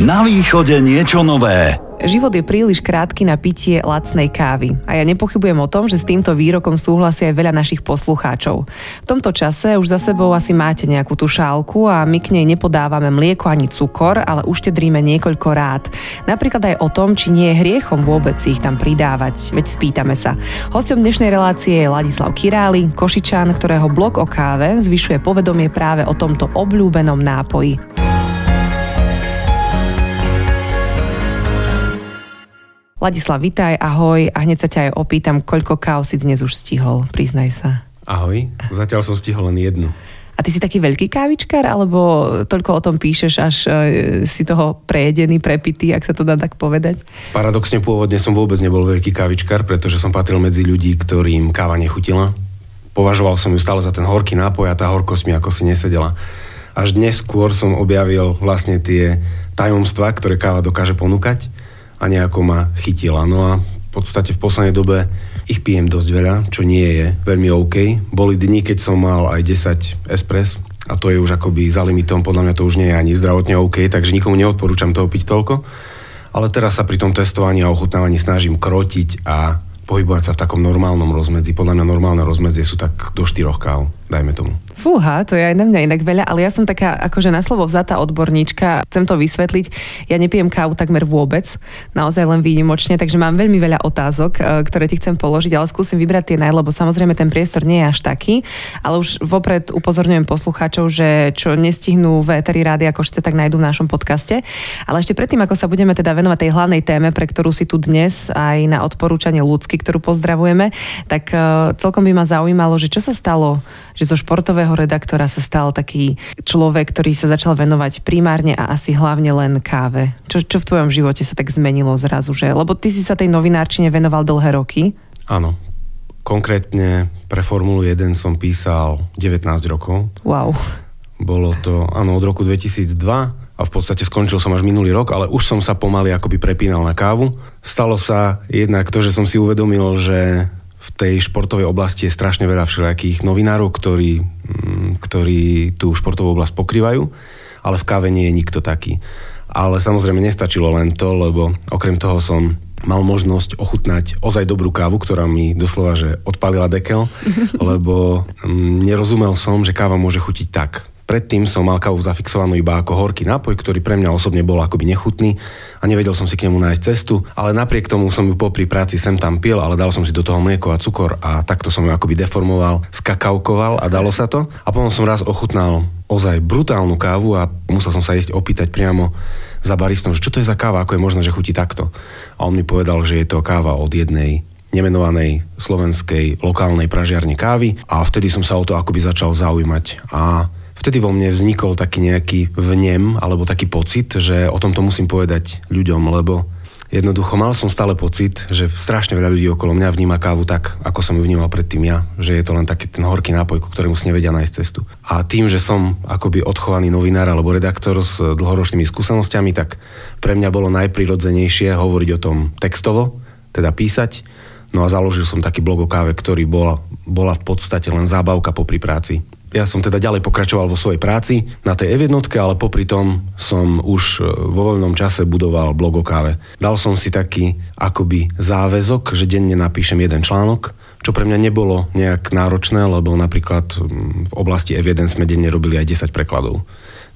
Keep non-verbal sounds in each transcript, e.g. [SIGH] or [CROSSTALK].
Na východe niečo nové. Život je príliš krátky na pitie lacnej kávy a ja nepochybujem o tom, že s týmto výrokom súhlasia aj veľa našich poslucháčov. V tomto čase už za sebou asi máte nejakú tú šálku a my k nej nepodávame mlieko ani cukor, ale uštedríme niekoľko rád. Napríklad aj o tom, či nie je hriechom vôbec ich tam pridávať, veď spýtame sa. Hostom dnešnej relácie je Ladislav Király, Košičan, ktorého blok o káve zvyšuje povedomie práve o tomto obľúbenom nápoji. Ladislav, vitaj, ahoj a hneď sa ťa aj opýtam, koľko káv si dnes už stihol, priznaj sa. Ahoj, zatiaľ som stihol len jednu. A ty si taký veľký kávičkár, alebo toľko o tom píšeš, až uh, si toho prejedený, prepitý, ak sa to dá tak povedať? Paradoxne pôvodne som vôbec nebol veľký kávičkár, pretože som patril medzi ľudí, ktorým káva nechutila. Považoval som ju stále za ten horký nápoj a tá horkosť mi ako si nesedela. Až dnes skôr som objavil vlastne tie tajomstvá, ktoré káva dokáže ponúkať a nejako ma chytila. No a v podstate v poslednej dobe ich pijem dosť veľa, čo nie je veľmi OK. Boli dni, keď som mal aj 10 espres a to je už akoby za limitom, podľa mňa to už nie je ani zdravotne OK, takže nikomu neodporúčam toho piť toľko. Ale teraz sa pri tom testovaní a ochutnávaní snažím krotiť a pohybovať sa v takom normálnom rozmedzi. Podľa mňa normálne rozmedzie sú tak do 4 káv, dajme tomu. Fúha, to je aj na mňa inak veľa, ale ja som taká akože na slovo vzatá odborníčka. Chcem to vysvetliť. Ja nepijem kávu takmer vôbec, naozaj len výnimočne, takže mám veľmi veľa otázok, e, ktoré ti chcem položiť, ale skúsim vybrať tie naj, lebo samozrejme ten priestor nie je až taký, ale už vopred upozorňujem poslucháčov, že čo nestihnú v Eteri Rádia Košice, tak nájdú v našom podcaste. Ale ešte predtým, ako sa budeme teda venovať tej hlavnej téme, pre ktorú si tu dnes aj na odporúčanie ľudsky, ktorú pozdravujeme, tak e, celkom by ma zaujímalo, že čo sa stalo, že zo športového redaktora sa stal taký človek, ktorý sa začal venovať primárne a asi hlavne len káve. Čo, čo v tvojom živote sa tak zmenilo zrazu? Že? Lebo ty si sa tej novinárčine venoval dlhé roky. Áno. Konkrétne pre Formulu 1 som písal 19 rokov. Wow. Bolo to, áno, od roku 2002 a v podstate skončil som až minulý rok, ale už som sa pomaly akoby prepínal na kávu. Stalo sa jednak to, že som si uvedomil, že v tej športovej oblasti je strašne veľa všelijakých novinárov, ktorí, mm, ktorí tú športovú oblasť pokrývajú, ale v káve nie je nikto taký. Ale samozrejme nestačilo len to, lebo okrem toho som mal možnosť ochutnať ozaj dobrú kávu, ktorá mi doslova že odpalila dekel, [LAUGHS] lebo mm, nerozumel som, že káva môže chutiť tak. Predtým som mal kávu zafixovanú iba ako horký nápoj, ktorý pre mňa osobne bol akoby nechutný a nevedel som si k nemu nájsť cestu, ale napriek tomu som ju popri práci sem tam pil, ale dal som si do toho mlieko a cukor a takto som ju akoby deformoval, skakaukoval a dalo sa to. A potom som raz ochutnal ozaj brutálnu kávu a musel som sa ísť opýtať priamo za baristom, že čo to je za káva, ako je možné, že chutí takto. A on mi povedal, že je to káva od jednej nemenovanej slovenskej lokálnej pražiarne kávy a vtedy som sa o to akoby začal zaujímať a vtedy vo mne vznikol taký nejaký vnem alebo taký pocit, že o tomto musím povedať ľuďom, lebo jednoducho mal som stále pocit, že strašne veľa ľudí okolo mňa vníma kávu tak, ako som ju vnímal predtým ja, že je to len taký ten horký nápoj, ku ktorému si nevedia nájsť cestu. A tým, že som akoby odchovaný novinár alebo redaktor s dlhoročnými skúsenostiami, tak pre mňa bolo najprirodzenejšie hovoriť o tom textovo, teda písať. No a založil som taký blog o káve, ktorý bola, bola v podstate len zábavka po práci ja som teda ďalej pokračoval vo svojej práci na tej f ale popri tom som už e, vo voľnom čase budoval blog o káve. Dal som si taký akoby záväzok, že denne napíšem jeden článok, čo pre mňa nebolo nejak náročné, lebo napríklad v oblasti F1 sme denne robili aj 10 prekladov.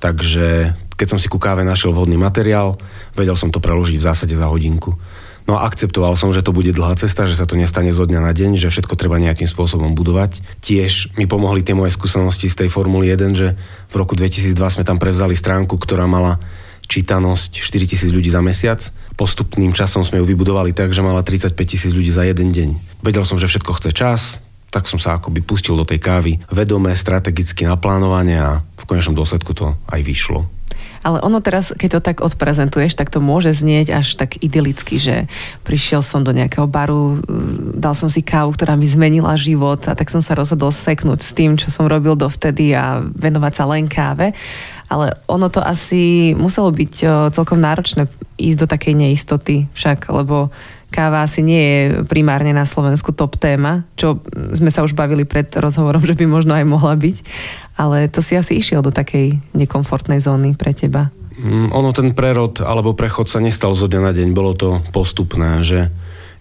Takže keď som si ku káve našiel vhodný materiál, vedel som to preložiť v zásade za hodinku. No a akceptoval som, že to bude dlhá cesta, že sa to nestane zo dňa na deň, že všetko treba nejakým spôsobom budovať. Tiež mi pomohli tie moje skúsenosti z tej Formuly 1, že v roku 2002 sme tam prevzali stránku, ktorá mala čítanosť 4000 ľudí za mesiac. Postupným časom sme ju vybudovali tak, že mala 35 tisíc ľudí za jeden deň. Vedel som, že všetko chce čas, tak som sa akoby pustil do tej kávy vedomé, strategicky naplánovanie a v konečnom dôsledku to aj vyšlo. Ale ono teraz, keď to tak odprezentuješ, tak to môže znieť až tak idylicky, že prišiel som do nejakého baru, dal som si kávu, ktorá mi zmenila život a tak som sa rozhodol seknúť s tým, čo som robil dovtedy a venovať sa len káve. Ale ono to asi muselo byť celkom náročné ísť do takej neistoty však, lebo káva asi nie je primárne na Slovensku top téma, čo sme sa už bavili pred rozhovorom, že by možno aj mohla byť, ale to si asi išiel do takej nekomfortnej zóny pre teba. Mm, ono ten prerod alebo prechod sa nestal zo dňa na deň, bolo to postupné, že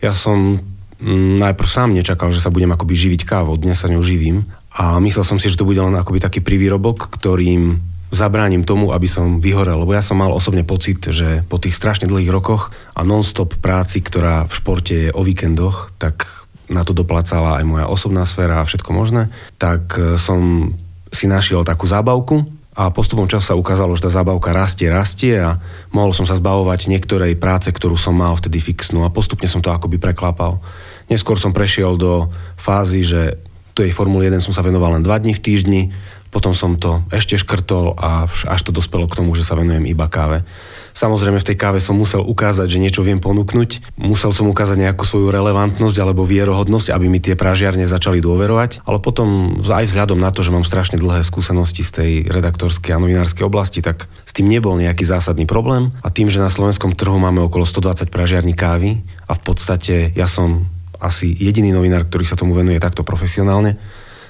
ja som mm, najprv sám nečakal, že sa budem akoby živiť kávou, dnes sa ňou živím a myslel som si, že to bude len akoby taký privýrobok, ktorým zabránim tomu, aby som vyhorel. Lebo ja som mal osobne pocit, že po tých strašne dlhých rokoch a non-stop práci, ktorá v športe je o víkendoch, tak na to doplácala aj moja osobná sféra a všetko možné, tak e, som si našiel takú zábavku a postupom času sa ukázalo, že tá zábavka rastie, rastie a mohol som sa zbavovať niektorej práce, ktorú som mal vtedy fixnú a postupne som to akoby preklapal. Neskôr som prešiel do fázy, že tej Formule 1 som sa venoval len 2 dní v týždni, potom som to ešte škrtol a až to dospelo k tomu, že sa venujem iba káve. Samozrejme v tej káve som musel ukázať, že niečo viem ponúknuť. Musel som ukázať nejakú svoju relevantnosť alebo vierohodnosť, aby mi tie pražiarne začali dôverovať. Ale potom aj vzhľadom na to, že mám strašne dlhé skúsenosti z tej redaktorskej a novinárskej oblasti, tak s tým nebol nejaký zásadný problém. A tým, že na slovenskom trhu máme okolo 120 pražiarní kávy a v podstate ja som asi jediný novinár, ktorý sa tomu venuje takto profesionálne,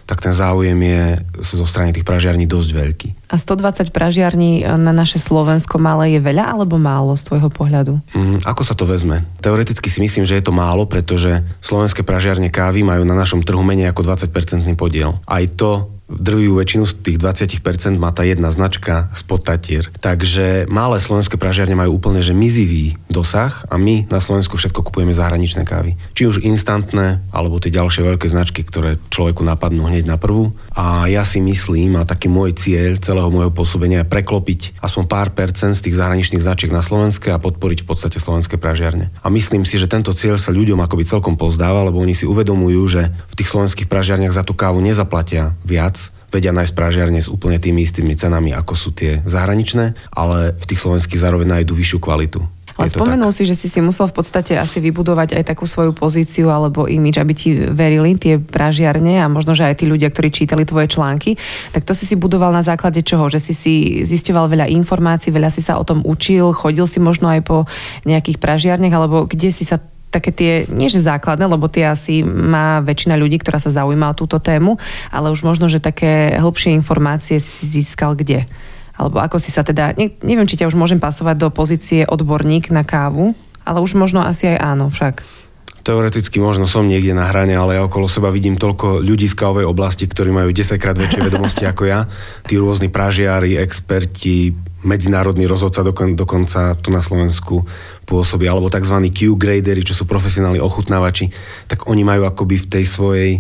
tak ten záujem je zo strany tých pražiarní dosť veľký. A 120 pražiarní na naše Slovensko malé je veľa alebo málo z tvojho pohľadu? Mm, ako sa to vezme? Teoreticky si myslím, že je to málo, pretože slovenské pražiarne kávy majú na našom trhu menej ako 20% podiel. Aj to drvivú väčšinu z tých 20% má tá jedna značka spod Tatier. Takže malé slovenské pražiarne majú úplne že mizivý dosah a my na Slovensku všetko kupujeme zahraničné kávy. Či už instantné, alebo tie ďalšie veľké značky, ktoré človeku napadnú hneď na prvú. A ja si myslím, a taký môj cieľ celého môjho pôsobenia je preklopiť aspoň pár percent z tých zahraničných značiek na Slovenske a podporiť v podstate slovenské pražiarne. A myslím si, že tento cieľ sa ľuďom akoby celkom pozdáva, lebo oni si uvedomujú, že v tých slovenských pražiarniach za tú kávu nezaplatia viac, vedia nájsť pražiarne s úplne tými istými cenami, ako sú tie zahraničné, ale v tých slovenských zároveň nájdu vyššiu kvalitu. Ale spomenul tak. si, že si si musel v podstate asi vybudovať aj takú svoju pozíciu alebo imič, aby ti verili tie pražiarne a možno, že aj tí ľudia, ktorí čítali tvoje články. Tak to si si budoval na základe čoho? Že si si zisťoval veľa informácií, veľa si sa o tom učil, chodil si možno aj po nejakých pražiarniach, alebo kde si sa také tie, nie že základné, lebo tie asi má väčšina ľudí, ktorá sa zaujíma o túto tému, ale už možno, že také hĺbšie informácie si získal kde? Alebo ako si sa teda, ne, neviem, či ťa už môžem pasovať do pozície odborník na kávu, ale už možno asi aj áno však. Teoreticky možno som niekde na hrane, ale ja okolo seba vidím toľko ľudí z kávovej oblasti, ktorí majú 10 krát väčšie [LAUGHS] vedomosti ako ja. Tí rôzni pražiari, experti, medzinárodný rozhodca dokon, dokonca tu na Slovensku pôsobia, alebo tzv. Q-gradery, čo sú profesionálni ochutnávači, tak oni majú akoby v tej svojej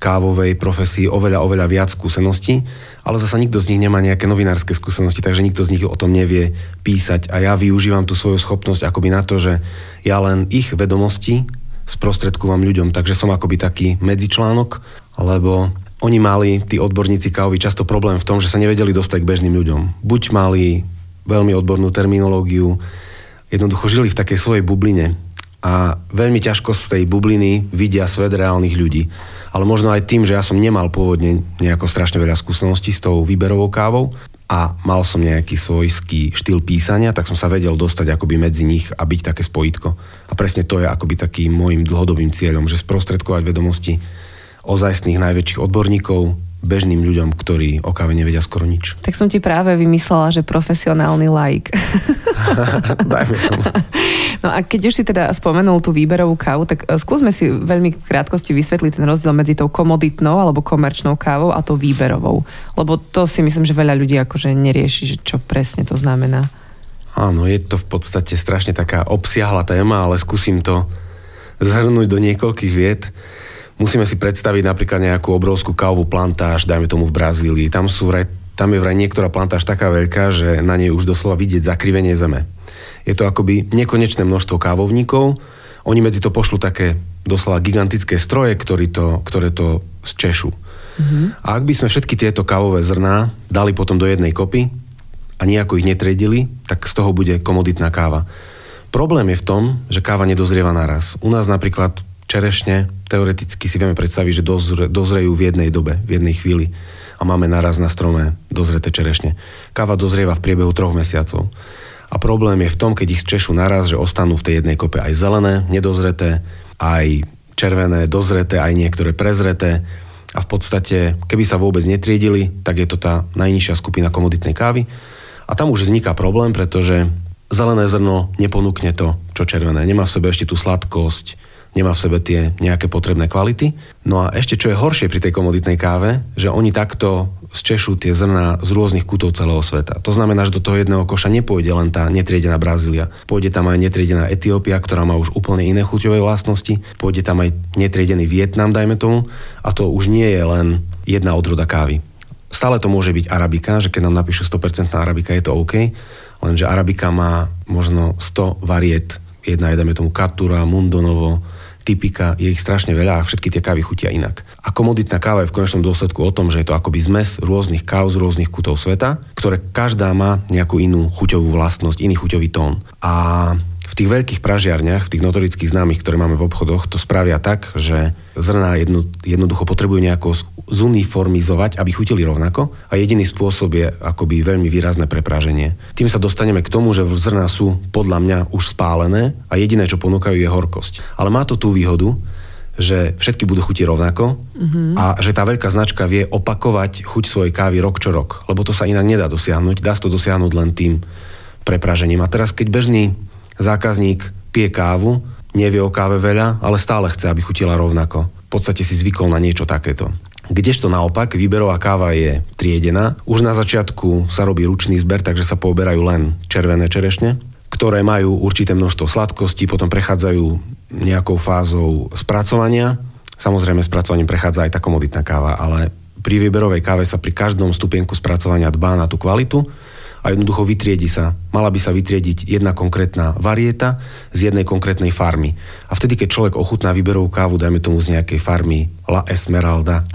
kávovej profesii oveľa, oveľa viac skúseností, ale zasa nikto z nich nemá nejaké novinárske skúsenosti, takže nikto z nich o tom nevie písať a ja využívam tú svoju schopnosť akoby na to, že ja len ich vedomosti sprostredkúvam ľuďom. Takže som akoby taký medzičlánok, lebo oni mali, tí odborníci kávy, často problém v tom, že sa nevedeli dostať k bežným ľuďom. Buď mali veľmi odbornú terminológiu, jednoducho žili v takej svojej bubline a veľmi ťažko z tej bubliny vidia svet reálnych ľudí. Ale možno aj tým, že ja som nemal pôvodne nejako strašne veľa skúseností s tou výberovou kávou, a mal som nejaký svojský štýl písania, tak som sa vedel dostať akoby medzi nich a byť také spojitko. A presne to je akoby takým môjim dlhodobým cieľom, že sprostredkovať vedomosti ozajstných najväčších odborníkov, bežným ľuďom, ktorí o káve nevedia skoro nič. Tak som ti práve vymyslela, že profesionálny like. [LAUGHS] Dajme tomu. No a keď už si teda spomenul tú výberovú kávu, tak e, skúsme si veľmi v krátkosti vysvetliť ten rozdiel medzi tou komoditnou alebo komerčnou kávou a tou výberovou. Lebo to si myslím, že veľa ľudí akože nerieši, že čo presne to znamená. Áno, je to v podstate strašne taká obsiahla téma, ale skúsim to zhrnúť do niekoľkých viet. Musíme si predstaviť napríklad nejakú obrovskú kávovú plantáž, dajme tomu v Brazílii. Tam, sú vraj, tam je vraj niektorá plantáž taká veľká, že na nej už doslova vidieť zakrivenie zeme. Je to akoby nekonečné množstvo kávovníkov. Oni medzi to pošlu také doslova gigantické stroje, ktoré to, ktoré to zčešu. Mm-hmm. A ak by sme všetky tieto kávové zrná dali potom do jednej kopy a nejako ich netredili, tak z toho bude komoditná káva. Problém je v tom, že káva nedozrieva naraz. U nás napríklad čerešne teoreticky si vieme predstaviť, že dozre, dozrejú v jednej dobe, v jednej chvíli a máme naraz na strome dozreté čerešne. Káva dozrieva v priebehu troch mesiacov. A problém je v tom, keď ich češu naraz, že ostanú v tej jednej kope aj zelené, nedozreté, aj červené, dozreté, aj niektoré prezreté. A v podstate, keby sa vôbec netriedili, tak je to tá najnižšia skupina komoditnej kávy. A tam už vzniká problém, pretože zelené zrno neponúkne to, čo červené. Nemá v sebe ešte tú sladkosť, nemá v sebe tie nejaké potrebné kvality. No a ešte čo je horšie pri tej komoditnej káve, že oni takto zčešú tie zrná z rôznych kútov celého sveta. To znamená, že do toho jedného koša nepôjde len tá netriedená Brazília. Pôjde tam aj netriedená Etiópia, ktorá má už úplne iné chuťové vlastnosti. Pôjde tam aj netriedený Vietnam, dajme tomu. A to už nie je len jedna odroda kávy. Stále to môže byť arabika, že keď nám napíšu 100% arabika, je to OK, lenže arabika má možno 100 variet. Jedna je, dajme tomu, Katura, Mundonovo, typika, je ich strašne veľa a všetky tie kávy chutia inak. A komoditná káva je v konečnom dôsledku o tom, že je to akoby zmes rôznych káv z rôznych kútov sveta, ktoré každá má nejakú inú chuťovú vlastnosť, iný chuťový tón. A v tých veľkých pražiarniach, v tých notorických známych, ktoré máme v obchodoch, to spravia tak, že zrná jedno, jednoducho potrebujú nejako zuniformizovať, aby chutili rovnako a jediný spôsob je akoby veľmi výrazné prepráženie. Tým sa dostaneme k tomu, že zrná sú podľa mňa už spálené a jediné, čo ponúkajú, je horkosť. Ale má to tú výhodu, že všetky budú chutiť rovnako mm-hmm. a že tá veľká značka vie opakovať chuť svojej kávy rok čo rok, lebo to sa inak nedá dosiahnuť. Dá sa to dosiahnuť len tým prepražením. A teraz, keď bežný zákazník pije kávu, nevie o káve veľa, ale stále chce, aby chutila rovnako. V podstate si zvykol na niečo takéto. Kdežto naopak, výberová káva je triedená. Už na začiatku sa robí ručný zber, takže sa pooberajú len červené čerešne, ktoré majú určité množstvo sladkosti, potom prechádzajú nejakou fázou spracovania. Samozrejme, spracovaním prechádza aj tá komoditná káva, ale pri výberovej káve sa pri každom stupienku spracovania dbá na tú kvalitu a jednoducho vytriedi sa. Mala by sa vytriediť jedna konkrétna varieta z jednej konkrétnej farmy. A vtedy, keď človek ochutná výberovú kávu, dajme tomu z nejakej farmy La Esmeralda,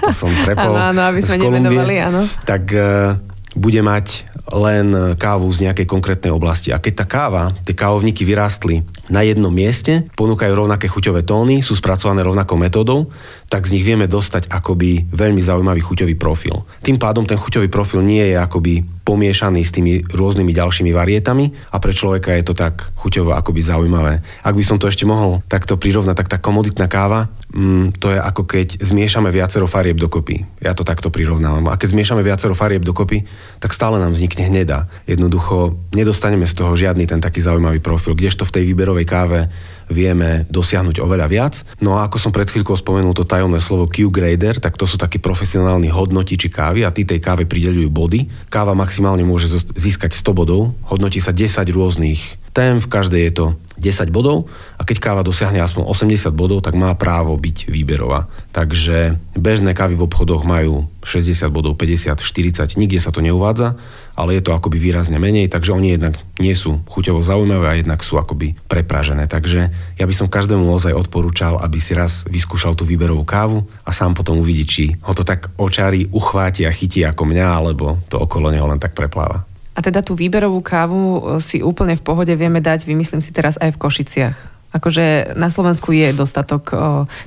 to som [LAUGHS] prepol áno, áno, aby sme z Kolumbie, áno. tak uh, bude mať len kávu z nejakej konkrétnej oblasti. A keď tá káva, tie kávovníky vyrástli na jednom mieste, ponúkajú rovnaké chuťové tóny, sú spracované rovnakou metódou, tak z nich vieme dostať akoby veľmi zaujímavý chuťový profil. Tým pádom ten chuťový profil nie je akoby pomiešaný s tými rôznymi ďalšími varietami a pre človeka je to tak chuťovo akoby zaujímavé. Ak by som to ešte mohol takto prirovnať, tak tá komoditná káva, mm, to je ako keď zmiešame viacero farieb dokopy. Ja to takto prirovnávam. A keď zmiešame viacero farieb dokopy, tak stále nám vznikne hneda. Jednoducho nedostaneme z toho žiadny ten taký zaujímavý profil, kdežto v tej výberovej káve vieme dosiahnuť oveľa viac. No a ako som pred chvíľkou spomenul to tajomné slovo Q-grader, tak to sú takí profesionálni hodnotiči kávy a tí tej káve prideľujú body. Káva maximálne môže získať 100 bodov, hodnotí sa 10 rôznych tém, v každej je to 10 bodov a keď káva dosiahne aspoň 80 bodov, tak má právo byť výberová. Takže bežné kávy v obchodoch majú 60 bodov, 50, 40, nikde sa to neuvádza, ale je to akoby výrazne menej, takže oni jednak nie sú chuťovo zaujímavé a jednak sú akoby prepražené. Takže ja by som každému ozaj odporúčal, aby si raz vyskúšal tú výberovú kávu a sám potom uvidí, či ho to tak očári, uchváti a chytí ako mňa, alebo to okolo neho len tak prepláva. A teda tú výberovú kávu e, si úplne v pohode vieme dať, vymyslím si teraz aj v Košiciach. Akože na Slovensku je dostatok o,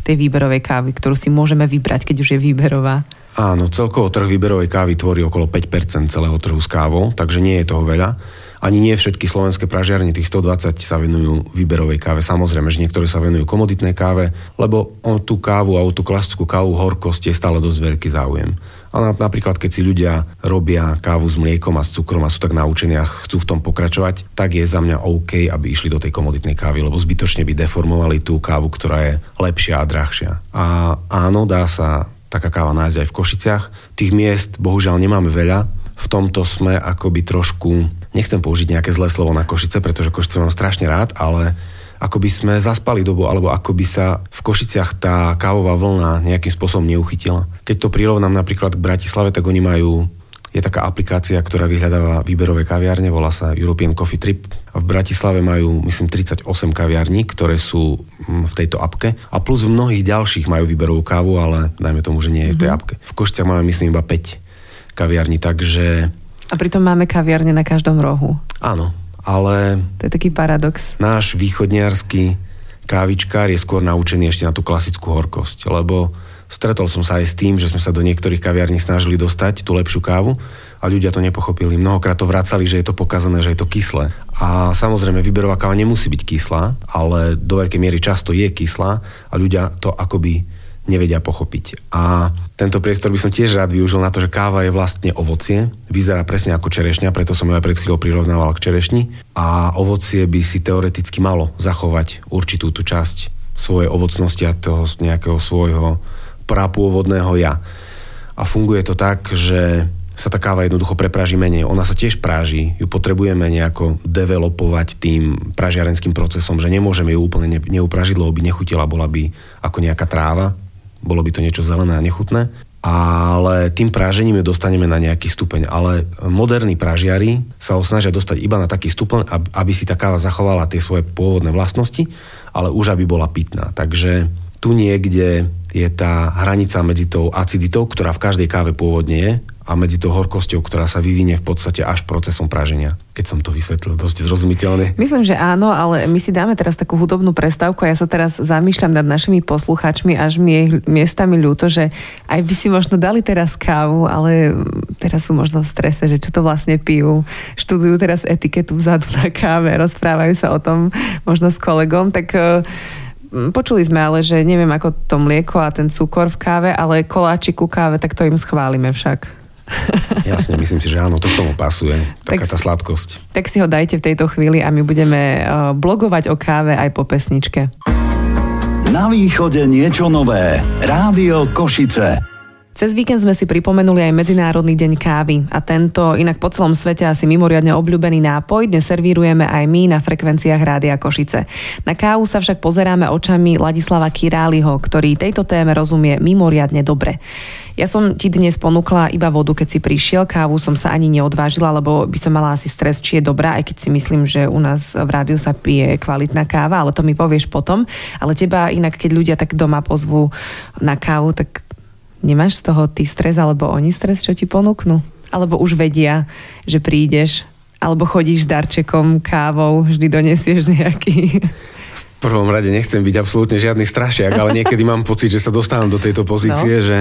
tej výberovej kávy, ktorú si môžeme vybrať, keď už je výberová. Áno, celkovo trh výberovej kávy tvorí okolo 5% celého trhu s kávou, takže nie je toho veľa. Ani nie všetky slovenské pražiarne, tých 120 sa venujú výberovej káve. Samozrejme, že niektoré sa venujú komoditnej káve, lebo o tú kávu a o tú klasickú kávu horkosť je stále dosť veľký záujem. A napríklad, keď si ľudia robia kávu s mliekom a s cukrom a sú tak naučení a chcú v tom pokračovať, tak je za mňa OK, aby išli do tej komoditnej kávy, lebo zbytočne by deformovali tú kávu, ktorá je lepšia a drahšia. A áno, dá sa taká káva nájsť aj v Košiciach. Tých miest bohužiaľ nemáme veľa. V tomto sme akoby trošku, nechcem použiť nejaké zlé slovo na Košice, pretože Košice mám strašne rád, ale ako by sme zaspali dobu, alebo ako by sa v Košiciach tá kávová vlna nejakým spôsobom neuchytila. Keď to prirovnám napríklad k Bratislave, tak oni majú je taká aplikácia, ktorá vyhľadáva výberové kaviárne, volá sa European Coffee Trip. A v Bratislave majú, myslím, 38 kaviarní, ktoré sú mm, v tejto apke. A plus v mnohých ďalších majú výberovú kávu, ale dajme tomu, že nie je v tej mhm. apke. V Košiciach máme, myslím, iba 5 kaviarní, takže... A pritom máme kaviarne na každom rohu. Áno, ale... To je taký paradox. Náš východniarský kávičkár je skôr naučený ešte na tú klasickú horkosť, lebo stretol som sa aj s tým, že sme sa do niektorých kaviarní snažili dostať tú lepšiu kávu a ľudia to nepochopili. Mnohokrát to vracali, že je to pokazané, že je to kyslé. A samozrejme, výberová káva nemusí byť kyslá, ale do veľkej miery často je kyslá a ľudia to akoby nevedia pochopiť. A tento priestor by som tiež rád využil na to, že káva je vlastne ovocie, vyzerá presne ako čerešňa, preto som ju aj pred chvíľou prirovnával k čerešni a ovocie by si teoreticky malo zachovať určitú tú časť svojej ovocnosti a toho nejakého svojho prapôvodného ja. A funguje to tak, že sa tá káva jednoducho prepraží menej. Ona sa tiež práži, ju potrebujeme nejako developovať tým pražiarenským procesom, že nemôžeme ju úplne neupražiť, lebo by nechutila, bola by ako nejaká tráva, bolo by to niečo zelené a nechutné. Ale tým prážením ju dostaneme na nejaký stupeň. Ale moderní pražiari sa ho snažia dostať iba na taký stupeň, aby si tá káva zachovala tie svoje pôvodné vlastnosti, ale už aby bola pitná. Takže tu niekde je tá hranica medzi tou aciditou, ktorá v každej káve pôvodne je, a medzi tou horkosťou, ktorá sa vyvinie v podstate až procesom práženia. Keď som to vysvetlil dosť zrozumiteľne. Myslím, že áno, ale my si dáme teraz takú hudobnú prestávku a ja sa teraz zamýšľam nad našimi poslucháčmi, až mi je miestami ľúto, že aj by si možno dali teraz kávu, ale teraz sú možno v strese, že čo to vlastne pijú. Študujú teraz etiketu vzadu na káve, rozprávajú sa o tom možno s kolegom, tak e, Počuli sme ale, že neviem ako to mlieko a ten cukor v káve, ale koláčik ku káve, tak to im schválime však. [LAUGHS] Jasne, myslím si, že áno, to k tomu pasuje. Taká tak, tá sladkosť. Tak si ho dajte v tejto chvíli a my budeme uh, blogovať o káve aj po pesničke. Na východe niečo nové. Rádio Košice. Cez víkend sme si pripomenuli aj Medzinárodný deň kávy a tento inak po celom svete asi mimoriadne obľúbený nápoj dnes servírujeme aj my na frekvenciách Rádia Košice. Na kávu sa však pozeráme očami Ladislava Királiho, ktorý tejto téme rozumie mimoriadne dobre. Ja som ti dnes ponúkla iba vodu, keď si prišiel, kávu som sa ani neodvážila, lebo by som mala asi stres, či je dobrá, aj keď si myslím, že u nás v rádiu sa pije kvalitná káva, ale to mi povieš potom. Ale teba inak, keď ľudia tak doma pozvú na kávu, tak Nemáš z toho ty stres, alebo oni stres, čo ti ponúknú? Alebo už vedia, že prídeš? Alebo chodíš s darčekom, kávou, vždy donesieš nejaký? Prvom rade nechcem byť absolútne žiadny strašiak, ale niekedy mám pocit, že sa dostávam do tejto pozície, no. že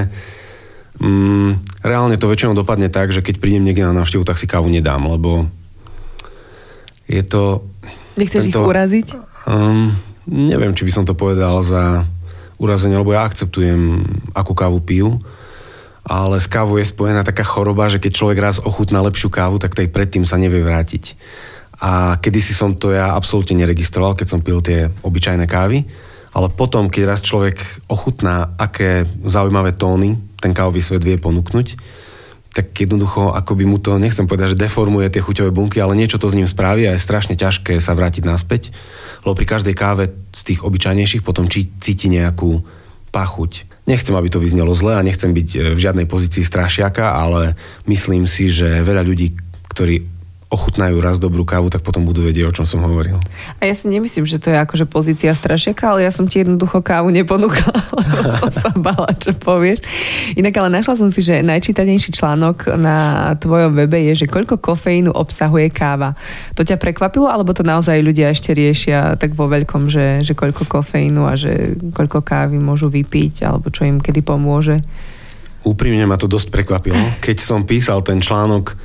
mm, reálne to väčšinou dopadne tak, že keď prídem niekde na návštevu, tak si kávu nedám, lebo je to... Nechceš tento, ich uraziť? Um, neviem, či by som to povedal za urazenie, lebo ja akceptujem, akú kávu pijú, ale s kávou je spojená taká choroba, že keď človek raz ochutná lepšiu kávu, tak tej predtým sa nevie vrátiť. A kedysi som to ja absolútne neregistroval, keď som pil tie obyčajné kávy, ale potom, keď raz človek ochutná, aké zaujímavé tóny ten kávový svet vie ponúknuť, tak jednoducho, ako by mu to, nechcem povedať, že deformuje tie chuťové bunky, ale niečo to s ním spraví a je strašne ťažké sa vrátiť naspäť, lebo pri každej káve z tých obyčajnejších potom či, cíti nejakú pachuť. Nechcem, aby to vyznelo zle a nechcem byť e, v žiadnej pozícii strašiaka, ale myslím si, že veľa ľudí, ktorí ochutnajú raz dobrú kávu, tak potom budú vedieť, o čom som hovoril. A ja si nemyslím, že to je akože pozícia strašiaka, ale ja som ti jednoducho kávu neponúkla, [LAUGHS] lebo som sa bala, čo povieš. Inak ale našla som si, že najčítanejší článok na tvojom webe je, že koľko kofeínu obsahuje káva. To ťa prekvapilo, alebo to naozaj ľudia ešte riešia tak vo veľkom, že, že koľko kofeínu a že koľko kávy môžu vypiť, alebo čo im kedy pomôže? Úprimne ma to dosť prekvapilo. Keď som písal ten článok,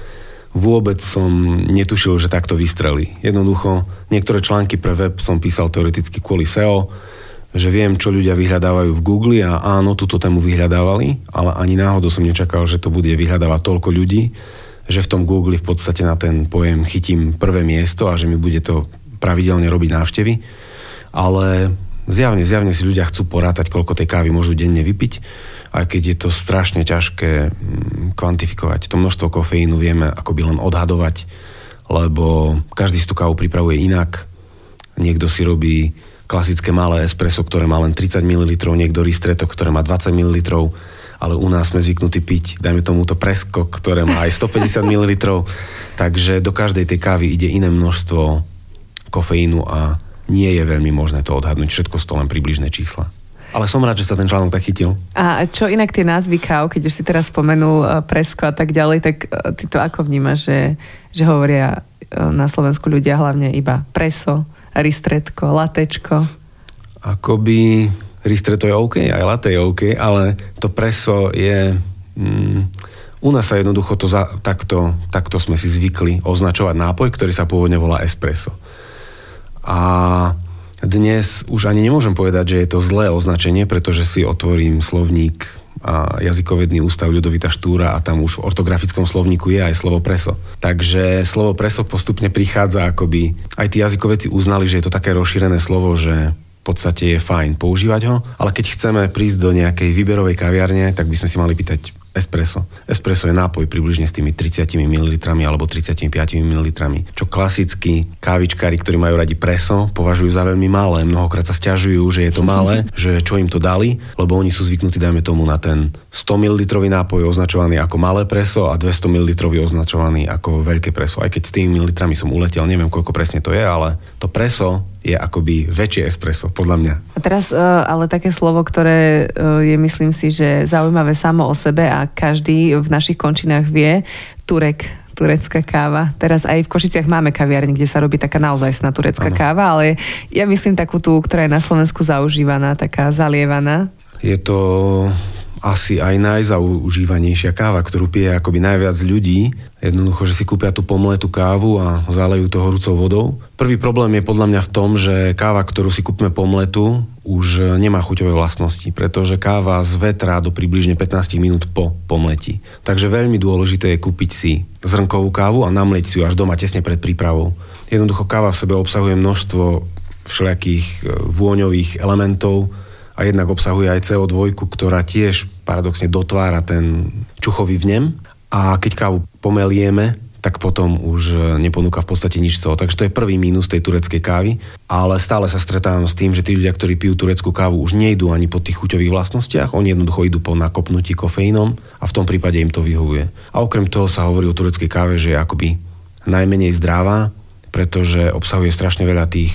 vôbec som netušil, že takto vystrelí. Jednoducho, niektoré články pre web som písal teoreticky kvôli SEO, že viem, čo ľudia vyhľadávajú v Google a áno, túto tému vyhľadávali, ale ani náhodou som nečakal, že to bude vyhľadávať toľko ľudí, že v tom Google v podstate na ten pojem chytím prvé miesto a že mi bude to pravidelne robiť návštevy. Ale zjavne, zjavne si ľudia chcú porátať, koľko tej kávy môžu denne vypiť aj keď je to strašne ťažké mm, kvantifikovať. To množstvo kofeínu vieme akoby len odhadovať, lebo každý si tú kávu pripravuje inak. Niekto si robí klasické malé espresso, ktoré má len 30 ml, niekto ristretto, ktoré má 20 ml, ale u nás sme zvyknutí piť, dajme tomu to preskok, ktoré má aj 150 [LAUGHS] ml, takže do každej tej kávy ide iné množstvo kofeínu a nie je veľmi možné to odhadnúť. Všetko sú to len približné čísla. Ale som rád, že sa ten článok tak chytil. A čo inak tie názvy káv, keď už si teraz spomenul e, presko a tak ďalej, tak e, ty to ako vnímaš, že, že hovoria e, na Slovensku ľudia hlavne iba preso, ristretko, latečko? Akoby ristretto je OK, aj latte je OK, ale to preso je... Mm, u nás sa jednoducho to za, takto, takto sme si zvykli označovať nápoj, ktorý sa pôvodne volá espresso. A dnes už ani nemôžem povedať, že je to zlé označenie, pretože si otvorím slovník a jazykovedný ústav Ľudovita Štúra a tam už v ortografickom slovníku je aj slovo preso. Takže slovo preso postupne prichádza akoby, aj tí jazykoveci uznali, že je to také rozšírené slovo, že v podstate je fajn používať ho, ale keď chceme prísť do nejakej výberovej kaviarne, tak by sme si mali pýtať espresso. Espresso je nápoj približne s tými 30 ml alebo 35 ml, čo klasickí kávičkári, ktorí majú radi preso, považujú za veľmi malé. Mnohokrát sa stiažujú, že je to malé, [LAUGHS] že čo im to dali, lebo oni sú zvyknutí, dajme tomu, na ten 100 ml nápoj označovaný ako malé preso a 200 ml označovaný ako veľké preso. Aj keď s tými mililitrami som uletel, neviem koľko presne to je, ale to preso je akoby väčšie espresso, podľa mňa. A teraz e, ale také slovo, ktoré e, je, myslím si, že zaujímavé samo o sebe a každý v našich končinách vie, Turek, turecká káva. Teraz aj v Košiciach máme kaviarni, kde sa robí taká naozaj turecká ano. káva, ale ja myslím takú tú, ktorá je na Slovensku zaužívaná, taká zalievaná. Je to asi aj najzaužívanejšia káva, ktorú pije akoby najviac ľudí. Jednoducho, že si kúpia tú pomletú kávu a zalejú to horúcou vodou. Prvý problém je podľa mňa v tom, že káva, ktorú si kúpme pomletu, už nemá chuťové vlastnosti, pretože káva zvetrá do približne 15 minút po pomleti. Takže veľmi dôležité je kúpiť si zrnkovú kávu a namlieť si ju až doma tesne pred prípravou. Jednoducho káva v sebe obsahuje množstvo všelijakých e, vôňových elementov, a jednak obsahuje aj CO2, ktorá tiež paradoxne dotvára ten čuchový vnem a keď kávu pomelieme, tak potom už neponúka v podstate nič z toho. Takže to je prvý mínus tej tureckej kávy, ale stále sa stretávam s tým, že tí ľudia, ktorí pijú tureckú kávu, už nejdú ani po tých chuťových vlastnostiach, oni jednoducho idú po nakopnutí kofeínom a v tom prípade im to vyhovuje. A okrem toho sa hovorí o tureckej káve, že je akoby najmenej zdravá, pretože obsahuje strašne veľa tých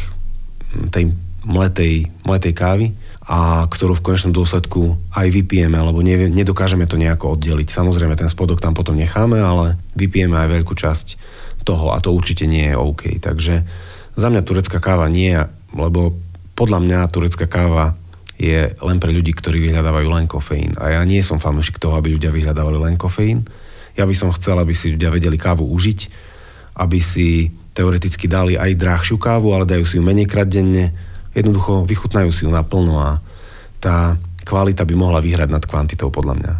tej mletej, mletej kávy a ktorú v konečnom dôsledku aj vypijeme, alebo ne, nedokážeme to nejako oddeliť. Samozrejme, ten spodok tam potom necháme, ale vypijeme aj veľkú časť toho a to určite nie je OK. Takže za mňa turecká káva nie, lebo podľa mňa turecká káva je len pre ľudí, ktorí vyhľadávajú len kofeín. A ja nie som fanúšik toho, aby ľudia vyhľadávali len kofeín. Ja by som chcel, aby si ľudia vedeli kávu užiť, aby si teoreticky dali aj drahšiu kávu, ale dajú si ju menej krát denne, jednoducho vychutnajú si ju naplno a tá kvalita by mohla vyhrať nad kvantitou podľa mňa.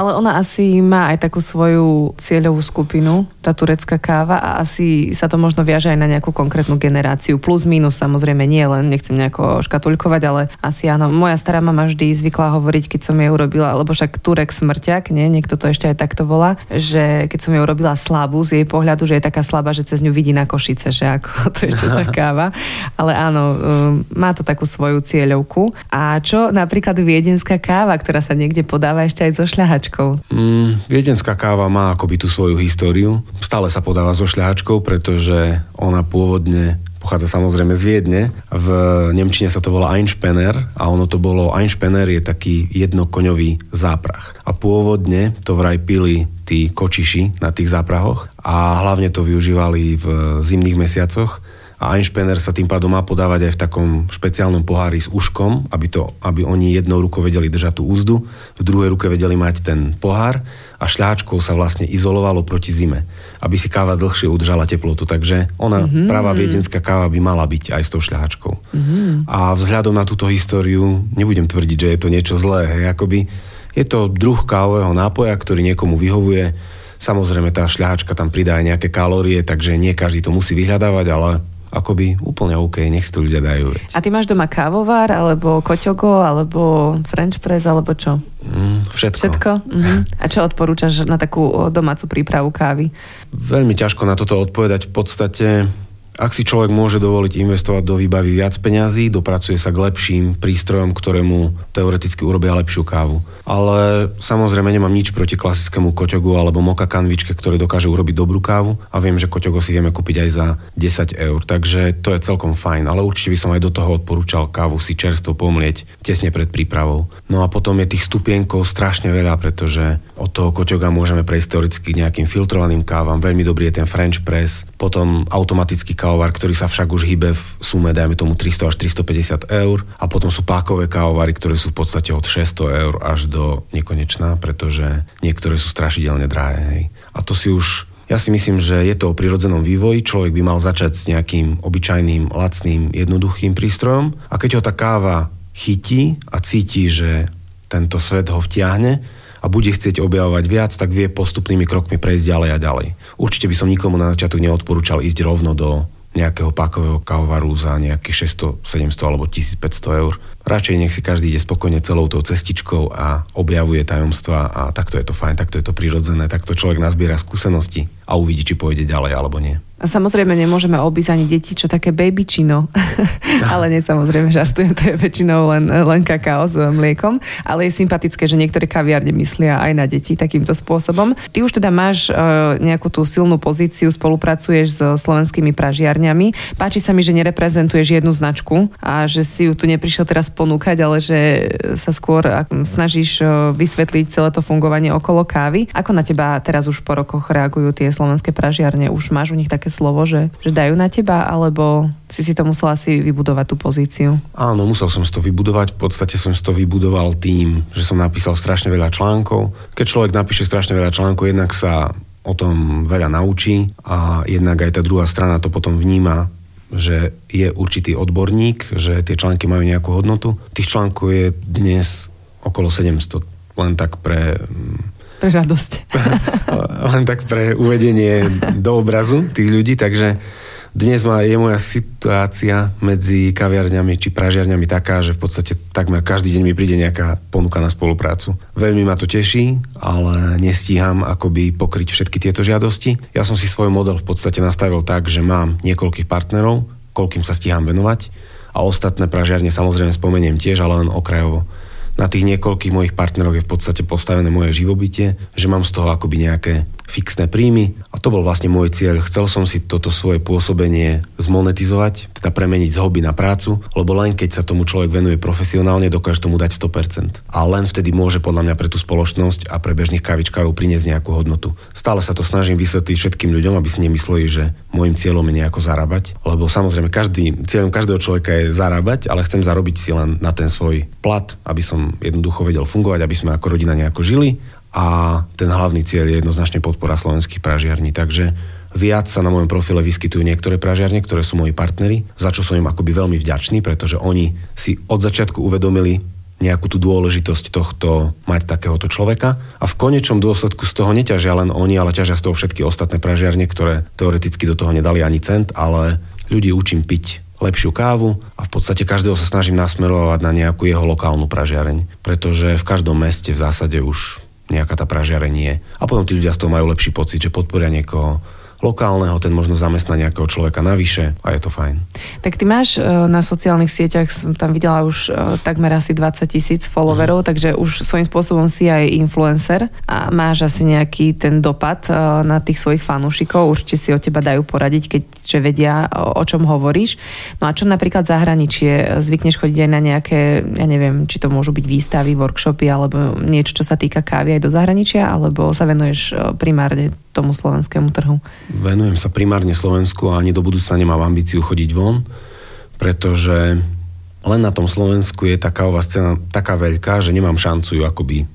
Ale ona asi má aj takú svoju cieľovú skupinu, tá turecká káva a asi sa to možno viaže aj na nejakú konkrétnu generáciu. Plus, minus samozrejme nie len, nechcem nejako škatulkovať, ale asi áno. Moja stará mama vždy zvykla hovoriť, keď som jej urobila, lebo však Turek smrťak, nie? Niekto to ešte aj takto volá, že keď som jej urobila slabú z jej pohľadu, že je taká slabá, že cez ňu vidí na košice, že ako [LAUGHS] to ešte za káva. Ale áno, um, má to takú svoju cieľovku. A čo napríklad viedenská káva, ktorá sa niekde podáva ešte aj zo šľahač šľahačkou? Mm, viedenská káva má akoby tú svoju históriu. Stále sa podáva so šľahačkou, pretože ona pôvodne pochádza samozrejme z Viedne. V Nemčine sa to volá Einspenner a ono to bolo, Einspenner je taký jednokoňový záprach. A pôvodne to vraj pili tí kočiši na tých záprahoch a hlavne to využívali v zimných mesiacoch a Einspenner sa tým pádom má podávať aj v takom špeciálnom pohári s uškom, aby, to, aby oni jednou rukou vedeli držať tú úzdu, v druhej ruke vedeli mať ten pohár a šľahačkou sa vlastne izolovalo proti zime, aby si káva dlhšie udržala teplotu. Takže ona, mm-hmm. práva viedenská káva by mala byť aj s tou šľahačkou. Mm-hmm. A vzhľadom na túto históriu, nebudem tvrdiť, že je to niečo zlé, hej, akoby je to druh kávového nápoja, ktorý niekomu vyhovuje. Samozrejme, tá šľahačka tam pridá aj nejaké kalórie, takže nie každý to musí vyhľadávať, ale akoby úplne OK, nech si to ľudia dajú. Veď. A ty máš doma kávovár, alebo koťogo, alebo french press, alebo čo? Mm, všetko. Všetko? Mhm. A čo odporúčaš na takú domácu prípravu kávy? Veľmi ťažko na toto odpovedať. V podstate ak si človek môže dovoliť investovať do výbavy viac peňazí, dopracuje sa k lepším prístrojom, ktoré mu teoreticky urobia lepšiu kávu. Ale samozrejme nemám nič proti klasickému koťogu alebo moka kanvičke, ktoré dokáže urobiť dobrú kávu a viem, že koťogo si vieme kúpiť aj za 10 eur, takže to je celkom fajn, ale určite by som aj do toho odporúčal kávu si čerstvo pomlieť tesne pred prípravou. No a potom je tých stupienkov strašne veľa, pretože od toho koťoga môžeme prejsť teoreticky k nejakým filtrovaným kávam, veľmi dobrý je ten French press, potom automatický káv kávovar, ktorý sa však už hýbe v sume, dajme tomu 300 až 350 eur. A potom sú pákové kávovary, ktoré sú v podstate od 600 eur až do nekonečná, pretože niektoré sú strašidelne drahé. Hej. A to si už Ja si myslím, že je to o prirodzenom vývoji. Človek by mal začať s nejakým obyčajným, lacným, jednoduchým prístrojom a keď ho tá káva chytí a cíti, že tento svet ho vtiahne a bude chcieť objavovať viac, tak vie postupnými krokmi prejsť ďalej a ďalej. Určite by som nikomu na začiatok neodporúčal ísť rovno do nejakého pakového kávovaru za nejakých 600, 700 alebo 1500 eur. Radšej nech si každý ide spokojne celou tou cestičkou a objavuje tajomstva a takto je to fajn, takto je to prirodzené, takto človek nazbiera skúsenosti a uvidí, či pôjde ďalej alebo nie. A samozrejme nemôžeme obísť ani deti, čo také babyčino. [LAUGHS] ale nie, samozrejme, žartujem, to je väčšinou len, len kakao s mliekom. Ale je sympatické, že niektoré kaviárne myslia aj na deti takýmto spôsobom. Ty už teda máš uh, nejakú tú silnú pozíciu, spolupracuješ s slovenskými pražiarňami. Páči sa mi, že nereprezentuješ jednu značku a že si ju tu neprišiel teraz ponúkať, ale že sa skôr snažíš uh, vysvetliť celé to fungovanie okolo kávy. Ako na teba teraz už po rokoch reagujú tie slovenské pražiarne? Už máš u nich také slovo, že, že dajú na teba, alebo si si to musela si vybudovať tú pozíciu? Áno, musel som si to vybudovať. V podstate som si to vybudoval tým, že som napísal strašne veľa článkov. Keď človek napíše strašne veľa článkov, jednak sa o tom veľa naučí a jednak aj tá druhá strana to potom vníma, že je určitý odborník, že tie články majú nejakú hodnotu. Tých článkov je dnes okolo 700, len tak pre pre radosť. [LAUGHS] Len tak pre uvedenie do obrazu tých ľudí, takže dnes má, je moja situácia medzi kaviarňami či pražiarňami taká, že v podstate takmer každý deň mi príde nejaká ponuka na spoluprácu. Veľmi ma to teší, ale nestíham akoby pokryť všetky tieto žiadosti. Ja som si svoj model v podstate nastavil tak, že mám niekoľkých partnerov, koľkým sa stíham venovať a ostatné pražiarne samozrejme spomeniem tiež, ale len okrajovo na tých niekoľkých mojich partneroch je v podstate postavené moje živobytie, že mám z toho akoby nejaké fixné príjmy a to bol vlastne môj cieľ. Chcel som si toto svoje pôsobenie zmonetizovať, teda premeniť z hobby na prácu, lebo len keď sa tomu človek venuje profesionálne, dokáže tomu dať 100%. A len vtedy môže podľa mňa pre tú spoločnosť a pre bežných kavičkárov priniesť nejakú hodnotu. Stále sa to snažím vysvetliť všetkým ľuďom, aby si nemysleli, že môjim cieľom je nejako zarábať, lebo samozrejme každý, cieľom každého človeka je zarábať, ale chcem zarobiť si len na ten svoj plat, aby som jednoducho vedel fungovať, aby sme ako rodina nejako žili a ten hlavný cieľ je jednoznačne podpora slovenských pražiarní. Takže viac sa na mojom profile vyskytujú niektoré pražiarne, ktoré sú moji partnery, za čo som im akoby veľmi vďačný, pretože oni si od začiatku uvedomili nejakú tú dôležitosť tohto mať takéhoto človeka a v konečnom dôsledku z toho neťažia len oni, ale ťažia z toho všetky ostatné pražiarne, ktoré teoreticky do toho nedali ani cent, ale ľudí učím piť lepšiu kávu a v podstate každého sa snažím nasmerovať na nejakú jeho lokálnu pražiareň, pretože v každom meste v zásade už nejaká tá pražiarenie. A potom tí ľudia z toho majú lepší pocit, že podporia niekoho, lokálneho, ten možno zamestná nejakého človeka navyše a je to fajn. Tak ty máš e, na sociálnych sieťach, som tam videla už e, takmer asi 20 tisíc followerov, mm. takže už svojím spôsobom si aj influencer a máš asi nejaký ten dopad e, na tých svojich fanúšikov, určite si o teba dajú poradiť, keďže vedia, o čom hovoríš. No a čo napríklad zahraničie? Zvykneš chodiť aj na nejaké, ja neviem, či to môžu byť výstavy, workshopy alebo niečo, čo sa týka kávy aj do zahraničia, alebo sa venuješ primárne tomu slovenskému trhu? Venujem sa primárne Slovensku a ani do budúca nemám ambíciu chodiť von, pretože len na tom Slovensku je tá kávová scéna taká veľká, že nemám šancu ju akoby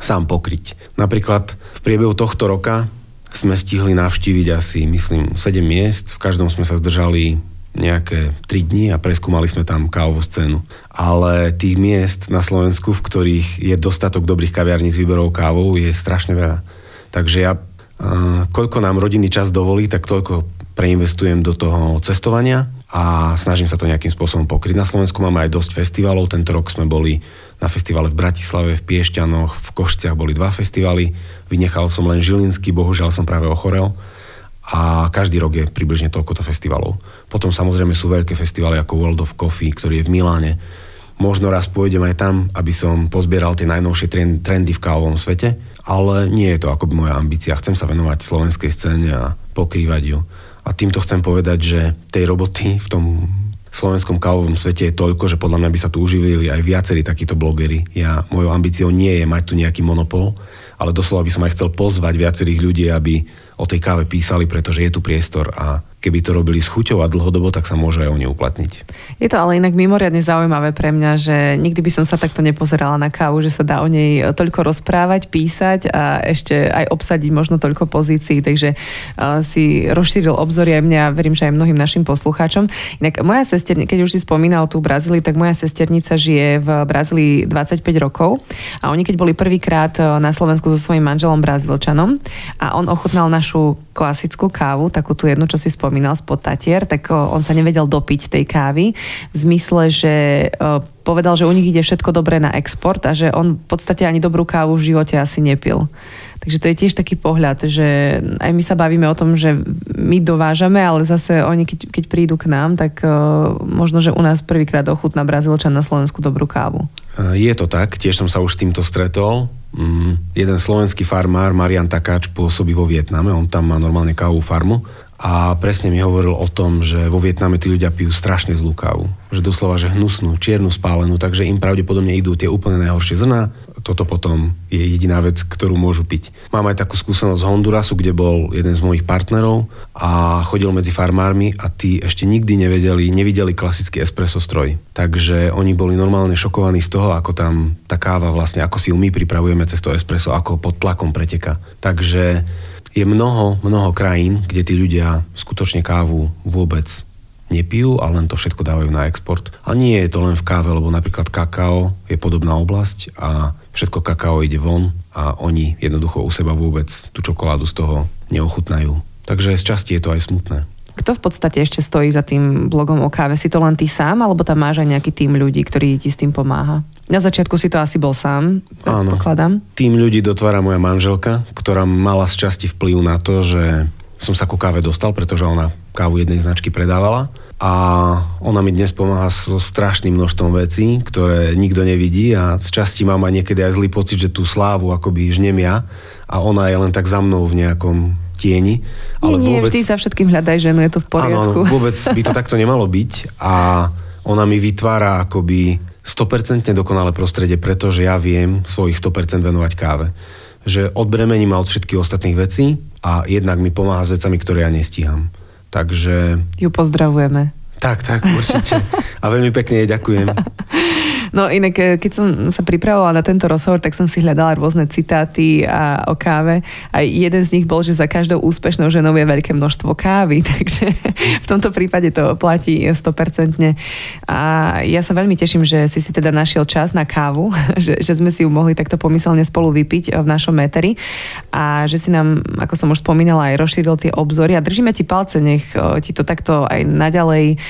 sám pokryť. Napríklad v priebehu tohto roka sme stihli navštíviť asi, myslím, 7 miest. V každom sme sa zdržali nejaké 3 dní a preskúmali sme tam kávovú scénu. Ale tých miest na Slovensku, v ktorých je dostatok dobrých kaviarní s výberou kávou, je strašne veľa. Takže ja koľko nám rodinný čas dovolí, tak toľko preinvestujem do toho cestovania a snažím sa to nejakým spôsobom pokryť. Na Slovensku máme aj dosť festivalov. Tento rok sme boli na festivale v Bratislave, v Piešťanoch, v Košciach boli dva festivaly. Vynechal som len Žilinský, bohužiaľ som práve ochorel. A každý rok je približne toľkoto festivalov. Potom samozrejme sú veľké festivaly ako World of Coffee, ktorý je v Miláne. Možno raz pôjdem aj tam, aby som pozbieral tie najnovšie trendy v kávovom svete ale nie je to akoby moja ambícia. Chcem sa venovať slovenskej scéne a pokrývať ju. A týmto chcem povedať, že tej roboty v tom slovenskom kávovom svete je toľko, že podľa mňa by sa tu uživili aj viacerí takíto blogery. Ja, mojou ambíciou nie je mať tu nejaký monopol, ale doslova by som aj chcel pozvať viacerých ľudí, aby o tej káve písali, pretože je tu priestor a keby to robili s chuťou a dlhodobo, tak sa môže aj oni uplatniť. Je to ale inak mimoriadne zaujímavé pre mňa, že nikdy by som sa takto nepozerala na kávu, že sa dá o nej toľko rozprávať, písať a ešte aj obsadiť možno toľko pozícií, takže uh, si rozšíril obzory aj mňa, verím, že aj mnohým našim poslucháčom. Inak moja sesternica, keď už si spomínal tú Brazíliu, tak moja sesternica žije v Brazílii 25 rokov a oni keď boli prvýkrát na Slovensku so svojím manželom Brazílčanom a on ochutnal našu klasickú kávu, takú tú jednu, čo si spomínal, spomínal spod Tatier, tak on sa nevedel dopiť tej kávy v zmysle, že povedal, že u nich ide všetko dobré na export a že on v podstate ani dobrú kávu v živote asi nepil. Takže to je tiež taký pohľad, že aj my sa bavíme o tom, že my dovážame, ale zase oni, keď, keď prídu k nám, tak možno, že u nás prvýkrát ochutná Brazílčan na Slovensku dobrú kávu. Je to tak, tiež som sa už s týmto stretol. Mm, jeden slovenský farmár, Marian Takáč, pôsobí vo Vietname, on tam má normálne kávu farmu a presne mi hovoril o tom, že vo Vietname tí ľudia pijú strašne zlú kávu. Že doslova, že hnusnú, čiernu spálenú, takže im pravdepodobne idú tie úplne najhoršie zrna. Toto potom je jediná vec, ktorú môžu piť. Mám aj takú skúsenosť z Hondurasu, kde bol jeden z mojich partnerov a chodil medzi farmármi a tí ešte nikdy nevedeli, nevideli klasický espresso stroj. Takže oni boli normálne šokovaní z toho, ako tam tá káva vlastne, ako si ju my pripravujeme cez to espresso, ako pod tlakom preteka. Takže je mnoho, mnoho krajín, kde tí ľudia skutočne kávu vôbec nepijú a len to všetko dávajú na export. A nie je to len v káve, lebo napríklad kakao je podobná oblasť a všetko kakao ide von a oni jednoducho u seba vôbec tú čokoládu z toho neochutnajú. Takže z časti je to aj smutné. Kto v podstate ešte stojí za tým blogom o káve? Si to len ty sám, alebo tam máš aj nejaký tým ľudí, ktorý ti s tým pomáha? Na začiatku si to asi bol sám, Áno. pokladám. Tým ľudí dotvára moja manželka, ktorá mala z časti vplyv na to, že som sa ku káve dostal, pretože ona kávu jednej značky predávala a ona mi dnes pomáha so strašným množstvom vecí, ktoré nikto nevidí a z časti mám aj niekedy aj zlý pocit, že tú slávu akoby žnem ja a ona je len tak za mnou v nejakom tieni. Ale nie, nie, vôbec... vždy za všetkým hľadaj ženu, je to v poriadku. Áno, vôbec by to takto nemalo byť a ona mi vytvára akoby 100% dokonalé prostredie, pretože ja viem svojich 100% venovať káve. Že odbremením ma od všetkých ostatných vecí a jednak mi pomáha s vecami, ktoré ja nestíham. Takže... Ju pozdravujeme. Tak, tak, určite. A veľmi pekne ďakujem. [LAUGHS] No inak, e, keď som sa pripravovala na tento rozhovor, tak som si hľadala rôzne citáty a, o káve. A jeden z nich bol, že za každou úspešnou ženou je veľké množstvo kávy, [LAUGHS] takže v tomto prípade to platí 100%. A ja sa veľmi teším, že si si teda našiel čas na kávu, [LAUGHS] že, že sme si ju mohli takto pomyselne spolu vypiť v našom meteri a že si nám, ako som už spomínala, aj rozšíril tie obzory a držíme ti palce, nech e, ti to takto aj naďalej,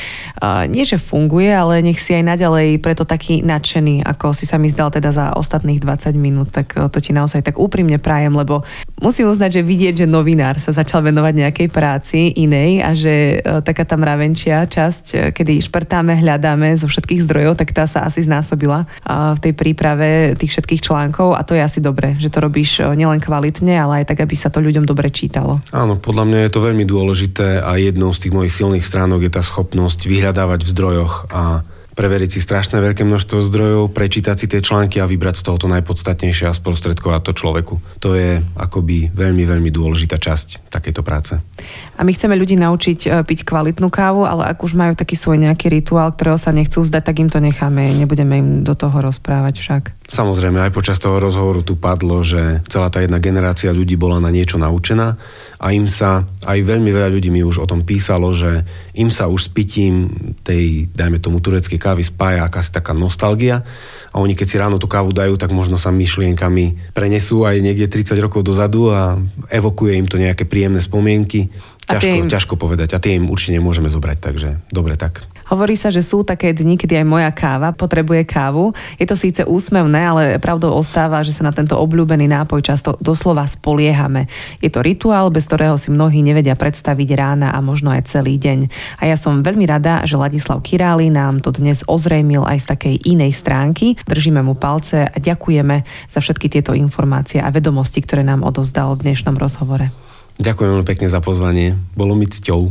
nie že funguje, ale nech si aj naďalej preto taký nadšený, ako si sa mi zdal teda za ostatných 20 minút, tak eh, to ti naozaj tak úprimne prajem, lebo musím uznať, že vidieť, že novinár sa začal venovať nejakej práci inej a že eh, taká tá mravenčia časť, eh, kedy šprtáme, hľadáme zo všetkých zdrojov, tak tá sa asi znásobila v tej príprave tých všetkých článkov a to je asi dobre, že to robíš nielen kvalitne, ale aj tak, aby sa to ľuďom dobre čítalo. Áno, podľa mňa je to veľmi dôležité a jednou z tých mojich silných stránok je tá schopnosť vyhľadávať v zdrojoch a preveriť si strašné veľké množstvo zdrojov, prečítať si tie články a vybrať z toho to najpodstatnejšie a sprostredkovať to človeku. To je akoby veľmi, veľmi dôležitá časť takejto práce. A my chceme ľudí naučiť e, piť kvalitnú kávu, ale ak už majú taký svoj nejaký rituál, ktorého sa nechcú vzdať, tak im to necháme, nebudeme im do toho rozprávať však. Samozrejme, aj počas toho rozhovoru tu padlo, že celá tá jedna generácia ľudí bola na niečo naučená a im sa, aj veľmi veľa ľudí mi už o tom písalo, že im sa už s pitím tej, dajme tomu, tureckej kávy spája akási taká nostalgia a oni keď si ráno tú kávu dajú, tak možno sa myšlienkami prenesú aj niekde 30 rokov dozadu a evokuje im to nejaké príjemné spomienky. Ťažko, im... ťažko povedať a tie im určite nemôžeme zobrať, takže dobre tak. Hovorí sa, že sú také dni, kedy aj moja káva potrebuje kávu. Je to síce úsmevné, ale pravdou ostáva, že sa na tento obľúbený nápoj často doslova spoliehame. Je to rituál, bez ktorého si mnohí nevedia predstaviť rána a možno aj celý deň. A ja som veľmi rada, že Ladislav Király nám to dnes ozrejmil aj z takej inej stránky. Držíme mu palce a ďakujeme za všetky tieto informácie a vedomosti, ktoré nám odozdal v dnešnom rozhovore. Ďakujem veľmi pekne za pozvanie. Bolo mi cťou.